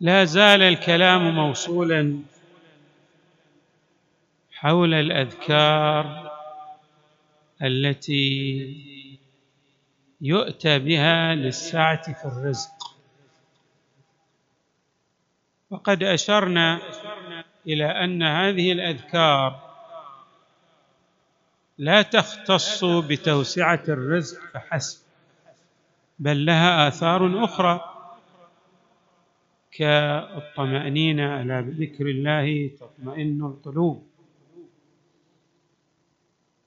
لا زال الكلام موصولا حول الأذكار التي يؤتى بها للسعة في الرزق. وقد أشرنا إلى أن هذه الأذكار لا تختص بتوسعة الرزق فحسب بل لها آثار أخرى. كالطمأنينة ألا بذكر الله تطمئن القلوب.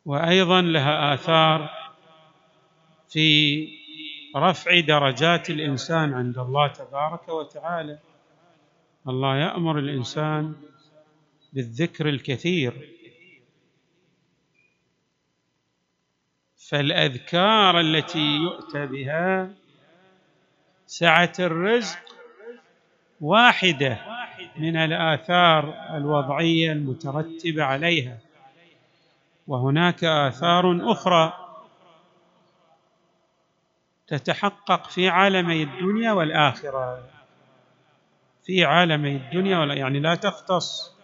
وأيضا لها آثار في رفع درجات الإنسان عند الله تبارك وتعالى. الله يأمر الإنسان بالذكر الكثير. فالأذكار التي يؤتى بها سعة الرزق واحدة من الآثار الوضعية المترتبة عليها. وهناك آثار أخرى تتحقق في عالمي الدنيا والآخرة. في عالمي الدنيا يعني لا تختص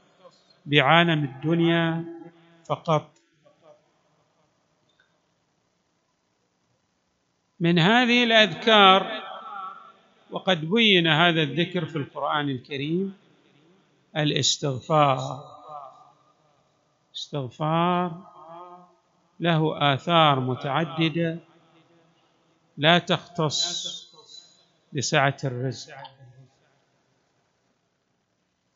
بعالم الدنيا فقط. من هذه الأذكار وقد بين هذا الذكر في القرآن الكريم الاستغفار. استغفار له آثار متعددة لا تختص بسعة الرزق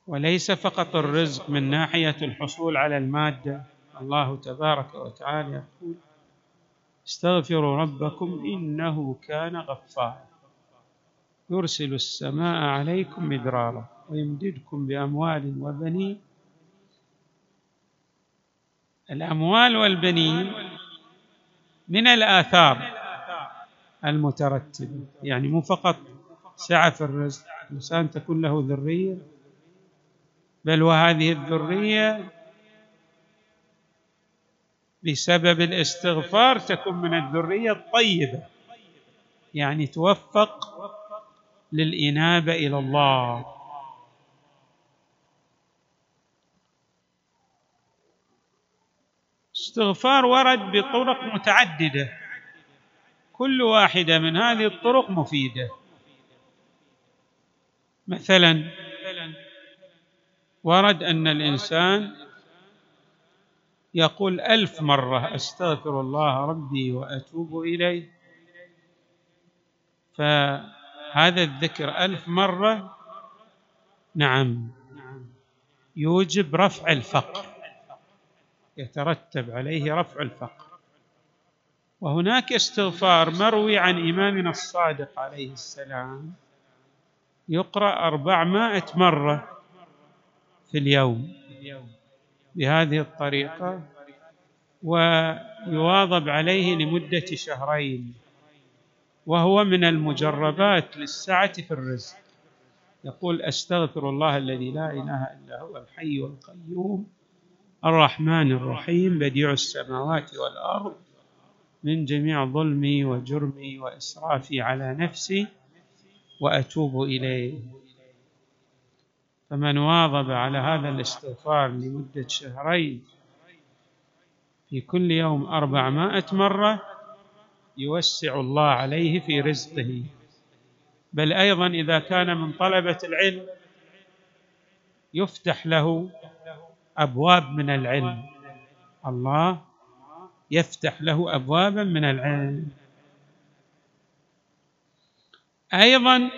وليس فقط الرزق من ناحية الحصول على المادة. الله تبارك وتعالى يقول استغفروا ربكم إنه كان غفارا يرسل السماء عليكم مدرارا ويمددكم بأموال وبنين. الأموال والبنين من الآثار المترتبه يعني مو فقط سعة في الرزق الانسان تكون له ذرية. بل وهذه الذرية بسبب الاستغفار تكون من الذرية الطيبة يعني توفق للإنابة إلى الله. استغفار ورد بطرق متعددة. كل واحدة من هذه الطرق مفيدة. مثلا ورد أن الإنسان يقول ألف مرة أستغفر الله ربي وأتوب إليه. ف هذا الذكر ألف مرة. نعم. يوجب رفع الفقر. يترتب عليه رفع الفقر. وهناك استغفار مروي عن إمامنا الصادق عليه السلام. يقرأ أربعمائة مرة في اليوم بهذه الطريقة ويواظب عليه لمدة شهرين. وهو من المجربات للسعة في الرزق. يقول أستغفر الله الذي لا إله إلا هو الحي القيوم الرحمن الرحيم بديع السماوات والأرض من جميع ظلمي وجرمي وإسرافي على نفسي وأتوب إليه. فمن واظب على هذا الاستغفار لمدة شهرين في كل يوم أربعمائة مرة يوسع الله عليه في رزقه. بل أيضا إذا كان من طلبة العلم يفتح له أبواب من العلم. الله يفتح له ابوابا من العلم. أيضا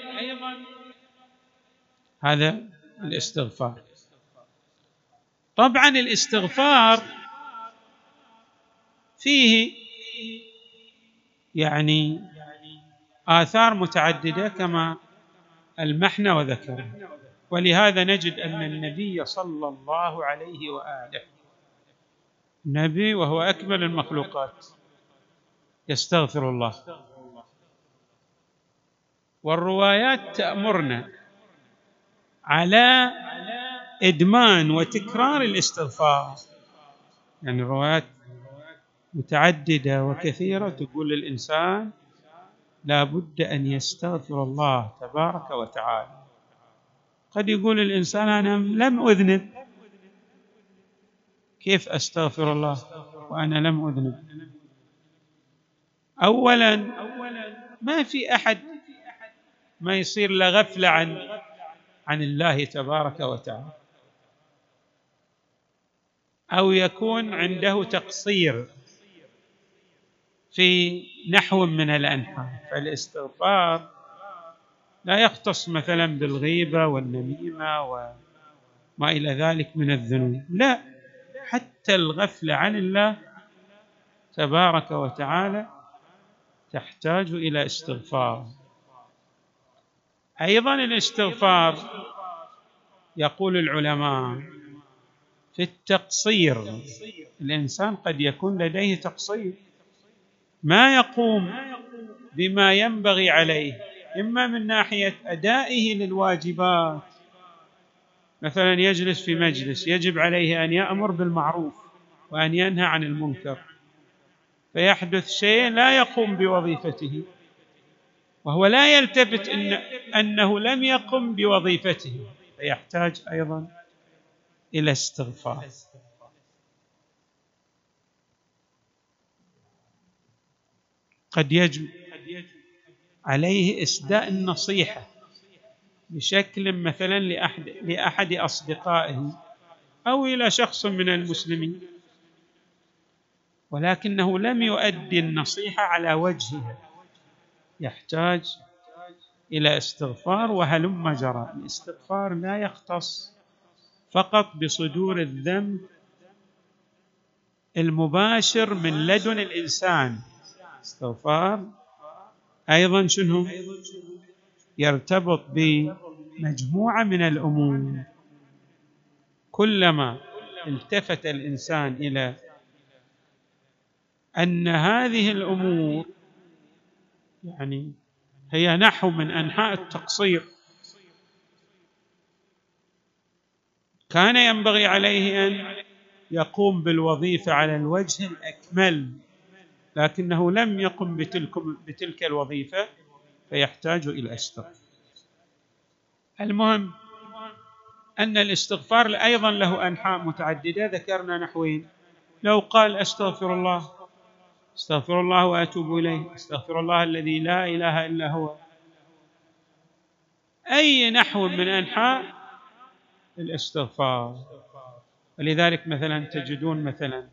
هذا الاستغفار. طبعا الاستغفار فيه يعني آثار متعددة كما المحنى وذكر ولهذا نجد أن النبي صلى الله عليه وآله نبي وهو أكمل المخلوقات. يستغفر الله. والروايات تأمرنا على إدمان وتكرار الاستغفار. يعني الروايات متعددة وكثيرة تقول للإنسان لا بد أن يستغفر الله تبارك وتعالى. قد يقول الإنسان أنا لم أذنب. كيف أستغفر الله وأنا لم أذنب؟ أولا ما في أحد ما يصير له غفلة عن عن الله تبارك وتعالى. أو يكون عنده تقصير. في نحو من الأنحاء فالاستغفار لا يختص مثلا بالغيبة والنميمة وما إلى ذلك من الذنوب لا حتى الغفلة عن الله تبارك وتعالى تحتاج إلى استغفار. أيضا الاستغفار يقول العلماء في التقصير الإنسان قد يكون لديه تقصير. ما يقوم بما ينبغي عليه إما من ناحية أدائه للواجبات. مثلا يجلس في مجلس يجب عليه أن يأمر بالمعروف وأن ينهى عن المنكر. فيحدث شيء لا يقوم بوظيفته وهو لا يلتفت إن أنه لم يقم بوظيفته. فيحتاج أيضا إلى استغفار. قد يجب عليه إسداء النصيحة بشكل مثلا لأحد, لأحد أصدقائه أو إلى شخص من المسلمين ولكنه لم يؤدي النصيحة على وجهها يحتاج إلى استغفار وهلم جرى الاستغفار لا يختص فقط بصدور الذنب المباشر من لدن الإنسان. استغفار. أيضا شنو؟ يرتبط بمجموعة من الأمور. كلما التفت الإنسان إلى أن هذه الأمور يعني هي نحو من أنحاء التقصير كان ينبغي عليه أن يقوم بالوظيفة على الوجه الأكمل. لكنه لم يقم بتلك, بتلك الوظيفة فيحتاج إلى استغفار المهم أن الاستغفار أيضا له أنحاء متعددة. ذكرنا نحوين لو قال أستغفر الله أستغفر الله وأتوب إليه أستغفر الله الذي لا إله إلا هو. أي نحو من أنحاء؟ الاستغفار. ولذلك مثلا تجدون مثلا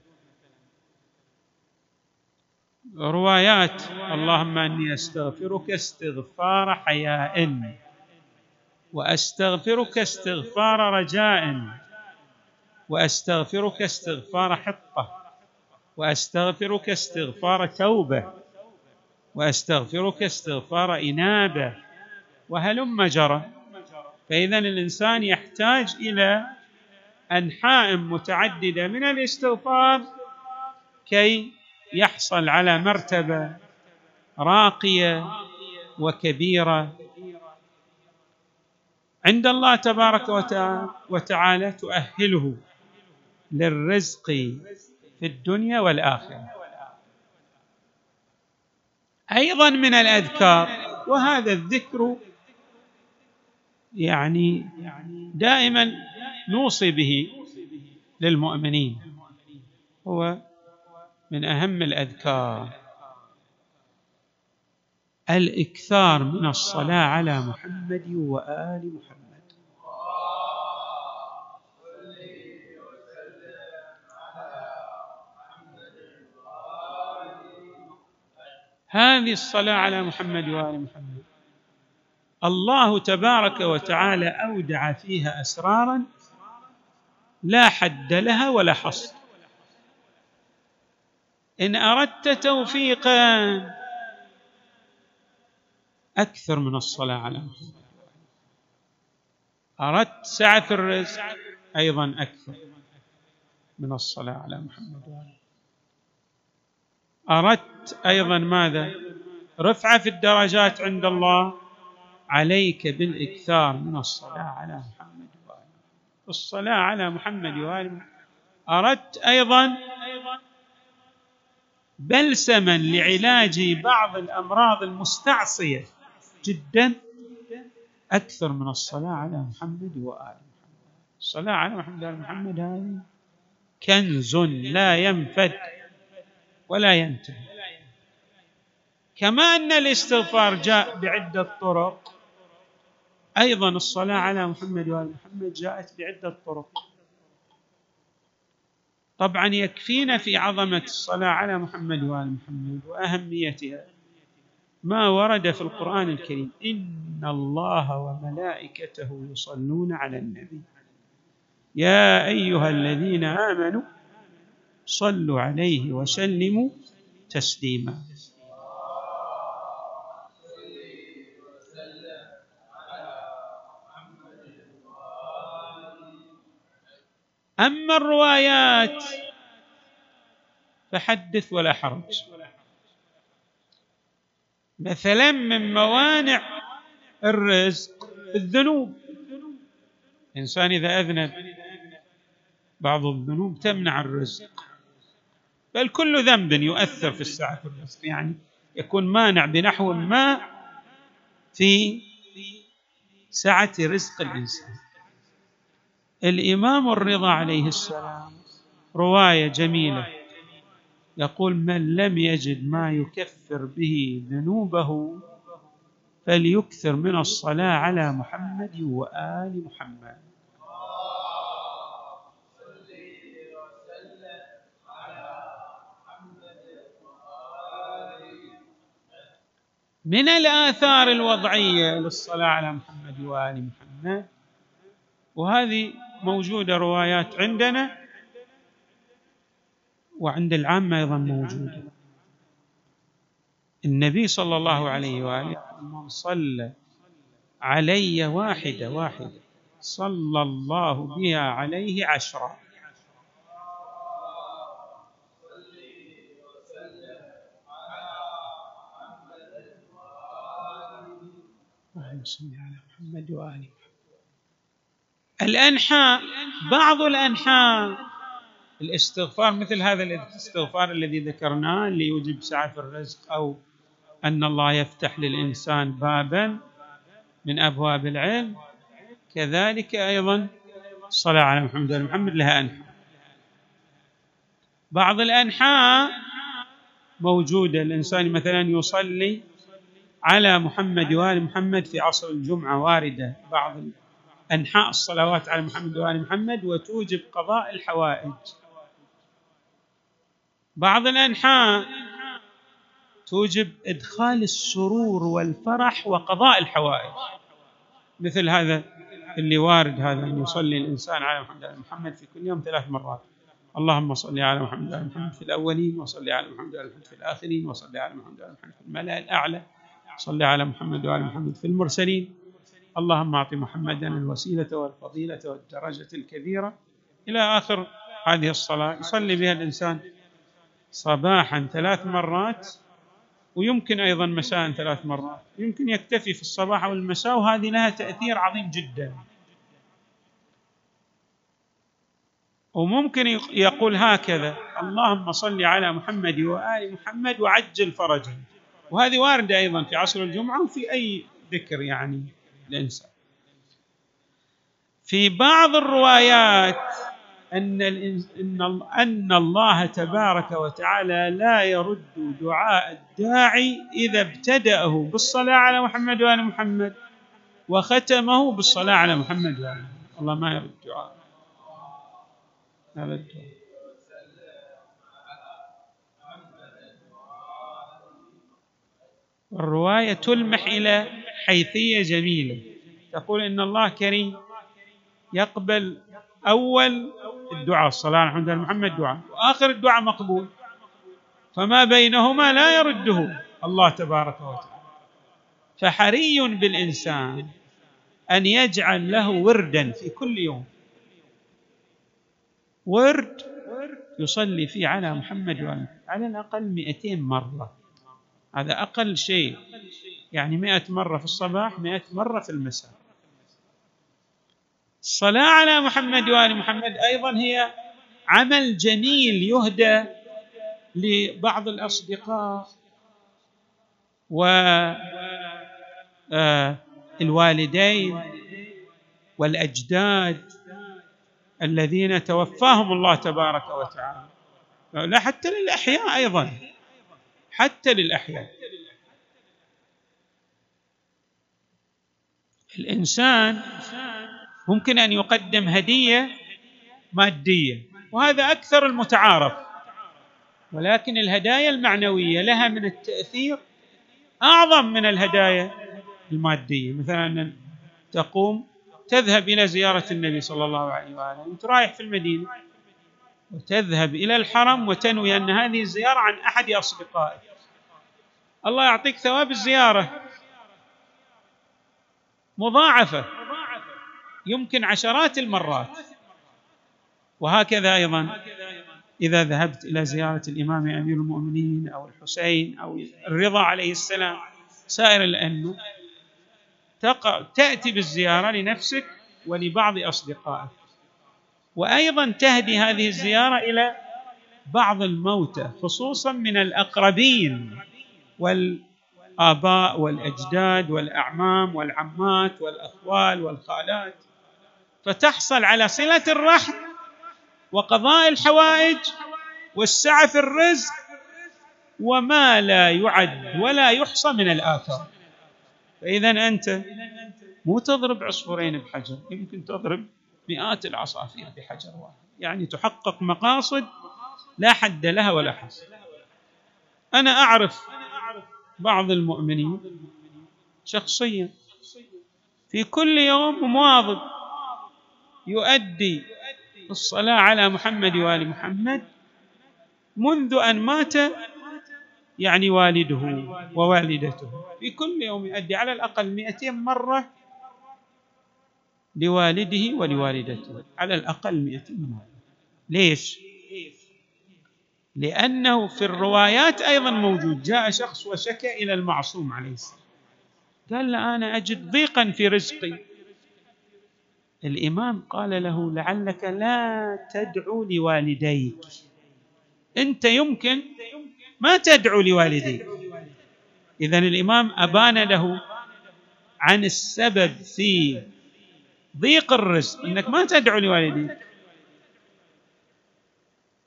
روايات. اللهم إني أستغفرك استغفار حياء وأستغفرك استغفار رجاء وأستغفرك استغفار حطه وأستغفرك استغفار توبة وأستغفرك استغفار إنابة. وهلم جرى فاذا الإنسان يحتاج إلى أنحاء متعددة من الاستغفار كي يحصل على مرتبة راقية وكبيرة. عند الله تبارك وتعالى تؤهله للرزق في الدنيا والآخرة. أيضا من الأذكار وهذا الذكر يعني دائما نوصي به للمؤمنين هو من أهم الأذكار. الإكثار من الصلاة على محمد وآل محمد. هذه الصلاة على محمد وآل محمد. الله تبارك وتعالى أودع فيها أسرارا لا حد لها ولا حصر. إن أردت توفيقا. أكثر من الصلاة على محمد. أردت سعة الرزق أيضا أكثر من الصلاة على محمد. وآله أردت أيضا ماذا؟ رفعة في الدرجات عند الله. عليك بالإكثار من الصلاة على محمد. وآله الصلاة على محمد. وآله أردت أيضا بلسما لعلاج بعض الأمراض المستعصية جدا أكثر من الصلاة على محمد وآل محمد. الصلاة على محمد وآل محمد هذه كنز لا ينفد ولا ينتهي. كما أن الاستغفار جاء بعدة طرق أيضا الصلاة على محمد وآل محمد جاءت بعدة طرق. طبعا يكفينا في عظمة الصلاة على محمد وآل محمد وأهميتها. ما ورد في القرآن الكريم إن الله وملائكته يصلون على النبي. يا أيها الذين آمنوا صلوا عليه وسلموا تسليما. أما الروايات فحدث ولا حرج. مثلا من موانع الرزق الذنوب. الإنسان إذا أذنب بعض الذنوب تمنع الرزق. بل كل ذنب يؤثر في السعة الرزق يعني يكون مانع بنحو ما في سعة رزق الإنسان. الإمام الرضا عليه السلام رواية جميلة. يقول من لم يجد ما يكفر به ذنوبه فليكثر من الصلاة على محمد وآل محمد. من الآثار الوضعية للصلاة على محمد وآل محمد؟ وهذه موجودة روايات عندنا وعند العامة أيضا موجودة. النبي صلى الله عليه وآله من صلى علي واحدة واحدة. صلى الله بها عليه عشرا اللهم صل على محمد وآله. الأنحاء بعض الأنحاء. الاستغفار مثل هذا الاستغفار الذي ذكرناه اللي يوجب سعة في الرزق أو أن الله يفتح للإنسان بابا من أبواب العلم. كذلك أيضا الصلاة على محمد وعلى محمد لها أنحاء. بعض الأنحاء موجودة. الإنسان مثلا يصلي على محمد وآل محمد في عصر الجمعة واردة. بعض أنحاء الصلوات على محمد وآل محمد وتوجب قضاء الحوائج. بعض الأنحاء توجب إدخال السرور والفرح وقضاء الحوائج. مثل هذا اللي وارد هذا أن يصلي الإنسان على محمد وآل محمد في كل يوم ثلاث مرات. اللهم صل على محمد وآل محمد في الأولين وصل على محمد وآل محمد في الآخرين وصل على محمد وآل محمد في الملأ الأعلى صل على محمد وآل محمد في المرسلين. اللهم اعط محمدا الوسيلة والفضيلة والدرجة الكبيرة إلى آخر هذه الصلاة. يصلي بها الإنسان صباحا ثلاث مرات ويمكن أيضا مساء ثلاث مرات. يمكن يكتفي في الصباح أو المساء وهذه لها تأثير عظيم جدا. وممكن يقول هكذا اللهم صل على محمد وآل محمد وعجل فرجا وهذه واردة أيضا في عصر الجمعة وفي أي ذكر يعني. الإنسان في بعض الروايات أن أن الله تبارك وتعالى لا يرد دعاء الداعي إذا ابتدأه بالصلاة على محمد وآل محمد وختمه بالصلاة على محمد وآل محمد. الله ما يرد دعاء. هذا الدعاء الرواية تلمح إلى حيثية جميلة. تقول إن الله كريم يقبل أول الدعاء الصلاة على محمد دعاء وآخر الدعاء مقبول. فما بينهما لا يرده الله تبارك وتعالى. فحري بالإنسان أن يجعل له وردا في كل يوم. ورد يصلي فيه على محمد وآله على الأقل مئتين مرة. هذا أقل شيء. يعني مئة مرة في الصباح مئة مرة في المساء. الصلاة على محمد وآل محمد أيضا هي عمل جميل يهدى لبعض الأصدقاء والوالدين آه، والأجداد الذين توفاهم الله تبارك وتعالى. لا حتى للأحياء أيضا. حتى للأحياء الإنسان ممكن أن يقدم هدية مادية وهذا أكثر المتعارف ولكن الهدايا المعنوية لها من التأثير أعظم من الهدايا المادية. مثلا تقوم تذهب إلى زيارة النبي صلى الله عليه وآله أنت رايح في المدينة وتذهب إلى الحرم وتنوي أن هذه الزيارة عن أحد أصدقائك. الله يعطيك ثواب الزيارة. مضاعفة. يمكن عشرات المرات. وهكذا أيضا إذا ذهبت إلى زيارة الإمام أمير المؤمنين أو الحسين أو الرضا عليه السلام. سائر الأئمة. تأتي بالزيارة لنفسك ولبعض أصدقائك. وأيضا تهدي هذه الزيارة إلى بعض الموتى خصوصا من الأقربين. والآباء والأجداد والأعمام والعمات والأخوال والخالات. فتحصل على صلة الرحم وقضاء الحوائج والسعة في الرزق وما لا يعد ولا يحصى من الآثار. فإذا أنت مو تضرب عصفورين بحجر يمكن تضرب مئات العصافير بحجر واحد. يعني تحقق مقاصد لا حد لها ولا حصر. أنا أعرف بعض المؤمنين شخصيا. في كل يوم مواظب يؤدي الصلاة على محمد وآل محمد منذ أن مات يعني والده ووالدته. في كل يوم يؤدي على الأقل مئتين مرة لوالده ولوالدته. على الأقل مئتين مرة. ليش؟ لأنه في الروايات أيضا موجود. جاء شخص وشكى إلى المعصوم عليه السلام. قال له أنا أجد ضيقا في رزقي. الإمام قال له لعلك لا تدعو لوالديك. أنت يمكن ما تدعو لوالديك. إذا الإمام أبان له عن السبب في ضيق الرزق إنك ما تدعو لوالديك.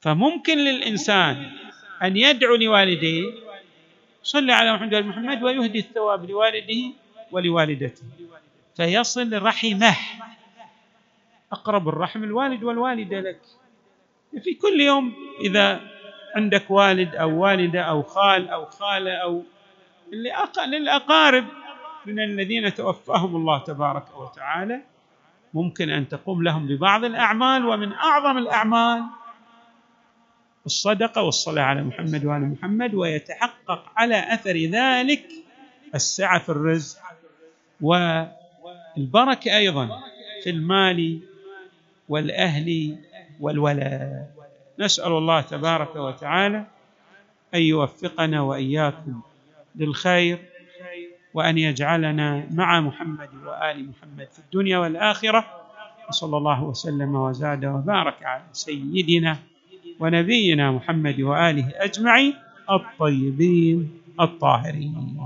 فممكن للإنسان أن يدعو لوالديه صلى على محمد وعلى محمد ويهدي الثواب لوالده ولوالدته. فيصل رحمه. أقرب الرحم الوالد والوالدة لك. في كل يوم إذا عندك والد أو والدة أو خال أو خالة أو للأقارب من الذين توفاهم الله تبارك وتعالى ممكن أن تقوم لهم ببعض الأعمال ومن أعظم الأعمال الصدقة والصلاة على محمد وآل محمد ويتحقق على أثر ذلك السعة في الرزق والبركة أيضا في المال والأهل والولد نسأل الله تبارك وتعالى أن يوفقنا وإياكم للخير وأن يجعلنا مع محمد وآل محمد في الدنيا والآخرة. وصلى الله وسلم وزاد وبارك على سيدنا ونبينا محمد وآله أجمعين الطيبين الطاهرين.